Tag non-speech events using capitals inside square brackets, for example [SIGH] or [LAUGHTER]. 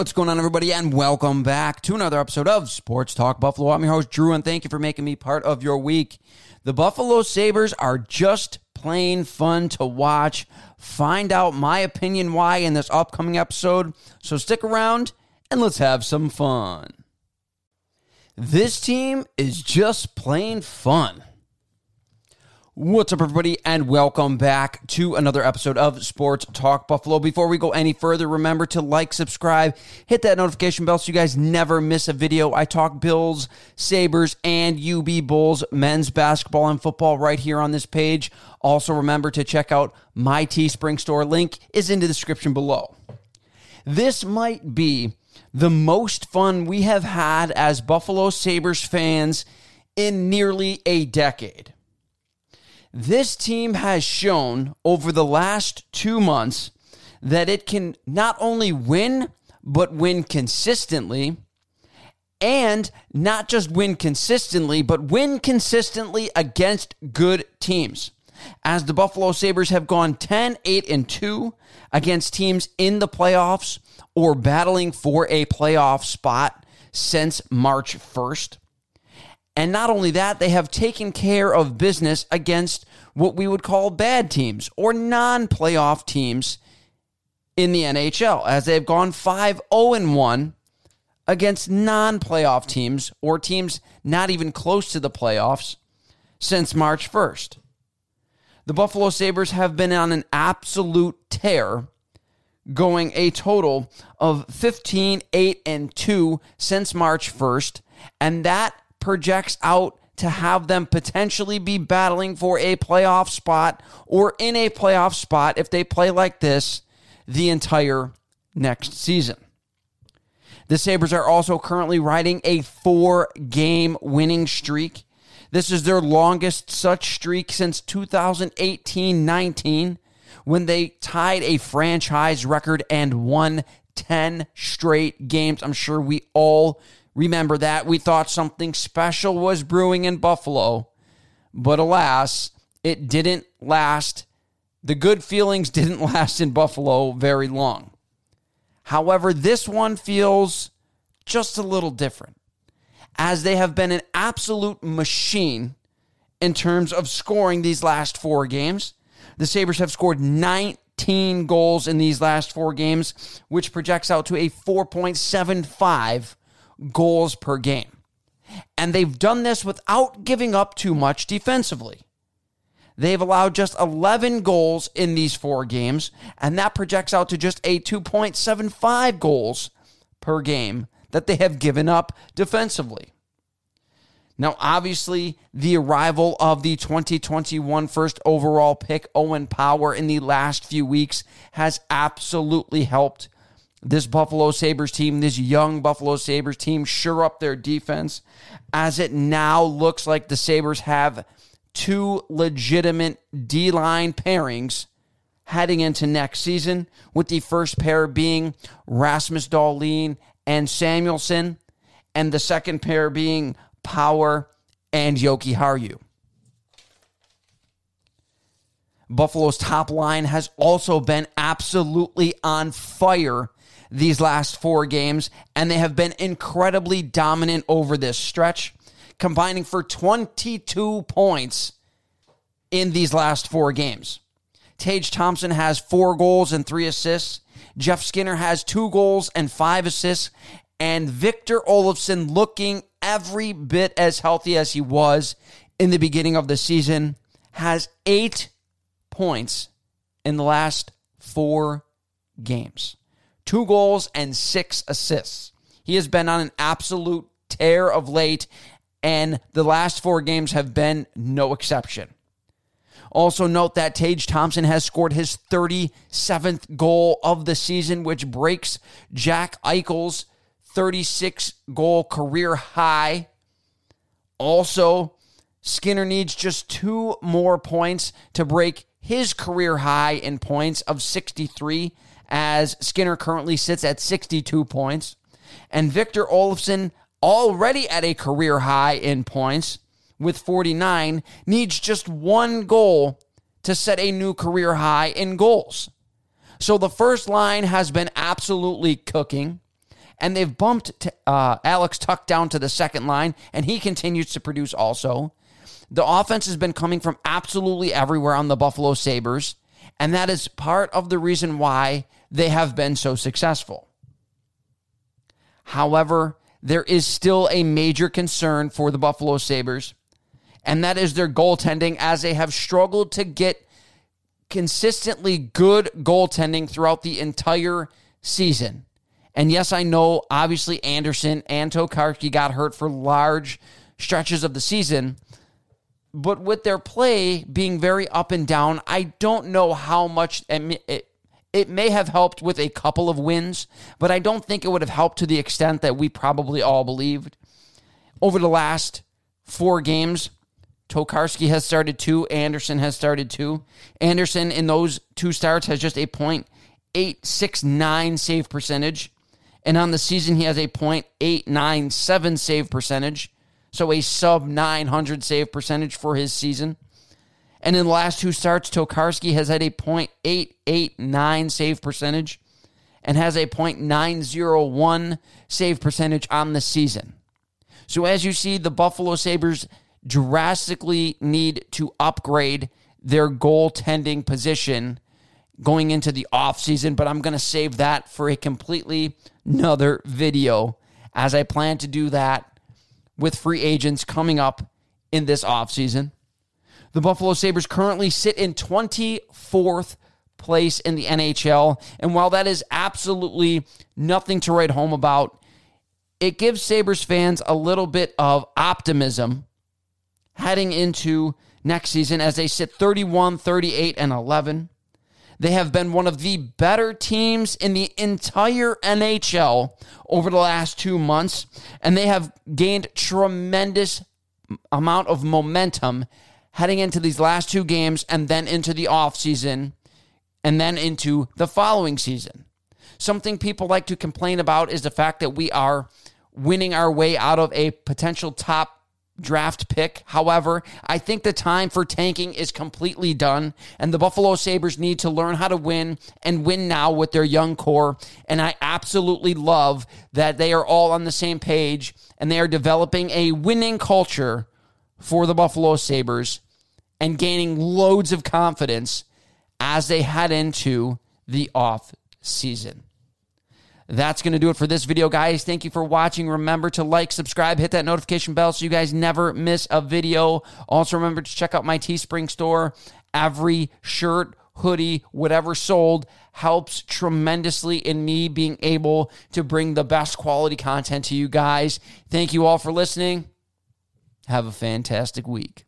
What's going on, everybody, and welcome back to another episode of Sports Talk Buffalo. I'm your host, Drew, and thank you for making me part of your week. The Buffalo Sabres are just plain fun to watch. Find out my opinion why in this upcoming episode, so stick around and let's have some fun. This team is just plain fun. What's up, everybody, and welcome back to another episode of Sports Talk Buffalo. Before we go any further, remember to like, subscribe, hit that notification bell so you guys never miss a video. I talk Bills, Sabres, and UB Bulls men's basketball and football right here on this page. Also, remember to check out my Teespring store. Link is in the description below. This might be the most fun we have had as Buffalo Sabres fans in nearly a decade. This team has shown over the last two months that it can not only win, but win consistently. And not just win consistently, but win consistently against good teams. As the Buffalo Sabres have gone 10, 8, and 2 against teams in the playoffs or battling for a playoff spot since March 1st. And not only that, they have taken care of business against what we would call bad teams or non playoff teams in the NHL, as they've gone 5 0 1 against non playoff teams or teams not even close to the playoffs since March 1st. The Buffalo Sabres have been on an absolute tear, going a total of 15, 8, and 2 since March 1st, and that projects out to have them potentially be battling for a playoff spot or in a playoff spot if they play like this the entire next season. The Sabres are also currently riding a four game winning streak. This is their longest such streak since 2018 19 when they tied a franchise record and won 10 straight games. I'm sure we all Remember that. We thought something special was brewing in Buffalo, but alas, it didn't last. The good feelings [LAUGHS] didn't last in Buffalo very long. However, this one feels just a little different, as they have been an absolute machine in terms of scoring these last four games. The Sabres have scored 19 goals in these last four games, which projects out to a 4.75 goals per game. And they've done this without giving up too much defensively. They've allowed just 11 goals in these four games, and that projects out to just a 2.75 goals per game that they have given up defensively. Now, obviously, the arrival of the 2021 first overall pick, Owen Power, in the last few weeks has absolutely helped this Buffalo Sabres team, this young Buffalo Sabres team, sure up their defense, as it now looks like the Sabres have two legitimate D line pairings heading into next season, with the first pair being Rasmus Dahlin and Samuelsson, and the second pair being Power and Jokiharju. Buffalo's top line has also been absolutely on fire these last four games, and they have been incredibly dominant over this stretch, combining for 22 points in these last four games. Tage Thompson has four goals and three assists. Jeff Skinner has two goals and five assists. And Victor Olofsson looking every bit as healthy as he was in the beginning of the season has eight points in the last four games two goals and six assists. He has been on an absolute tear of late, and the last four games have been no exception. Also, note that Tage Thompson has scored his 37th goal of the season, which breaks Jack Eichel's 36 goal career high. Also, Skinner needs just two more points to break his career high in points of 63 as Skinner currently sits at 62 points. And Victor Olofsson already at a career high in points with 49, needs just one goal to set a new career high in goals. So the first line has been absolutely cooking, and they've bumped uh, Alex Tuch down to the second line, and he continues to produce also. The offense has been coming from absolutely everywhere on the Buffalo Sabres, and that is part of the reason why they have been so successful. However, there is still a major concern for the Buffalo Sabres, and that is their goaltending as they have struggled to get consistently good goaltending throughout the entire season. And yes, I know obviously Anderson and Tokarski got hurt for large stretches of the season. But with their play being very up and down, I don't know how much it, it may have helped with a couple of wins, but I don't think it would have helped to the extent that we probably all believed. Over the last four games, Tokarski has started two. Anderson has started two. Anderson in those two starts has just a .869 save percentage. And on the season, he has a .897 save percentage. So a sub 900 save percentage for his season. And in the last two starts, Tokarski has had a .889 save percentage and has a .901 save percentage on the season. So as you see, the Buffalo Sabres drastically need to upgrade their goaltending position going into the offseason, but I'm going to save that for a completely another video as I plan to do that with free agents coming up in this offseason. The Buffalo Sabres currently sit in 24th place in the NHL. And while that is absolutely nothing to write home about, it gives Sabres fans a little bit of optimism heading into next season as they sit 31, 38, and 11. They have been one of the better teams in the entire NHL over the last two months, and they have gained tremendous amount of momentum heading into these last two games and then into the offseason and then into the following season. Something people like to complain about is the fact that we are winning our way out of a potential top draft pick. However, I think the time for tanking is completely done, and the Buffalo Sabres need to learn how to win and win now with their young core. And I absolutely love that they are all on the same page and they are developing a winning culture for the Buffalo Sabres and gaining loads of confidence as they head into the off season. That's going to do it for this video, guys. Thank you for watching. Remember to like, subscribe, hit that notification bell so you guys never miss a video. Also, remember to check out my Teespring store. Every shirt, hoodie, whatever sold helps tremendously in me being able to bring the best quality content to you guys. Thank you all for listening. Have a fantastic week.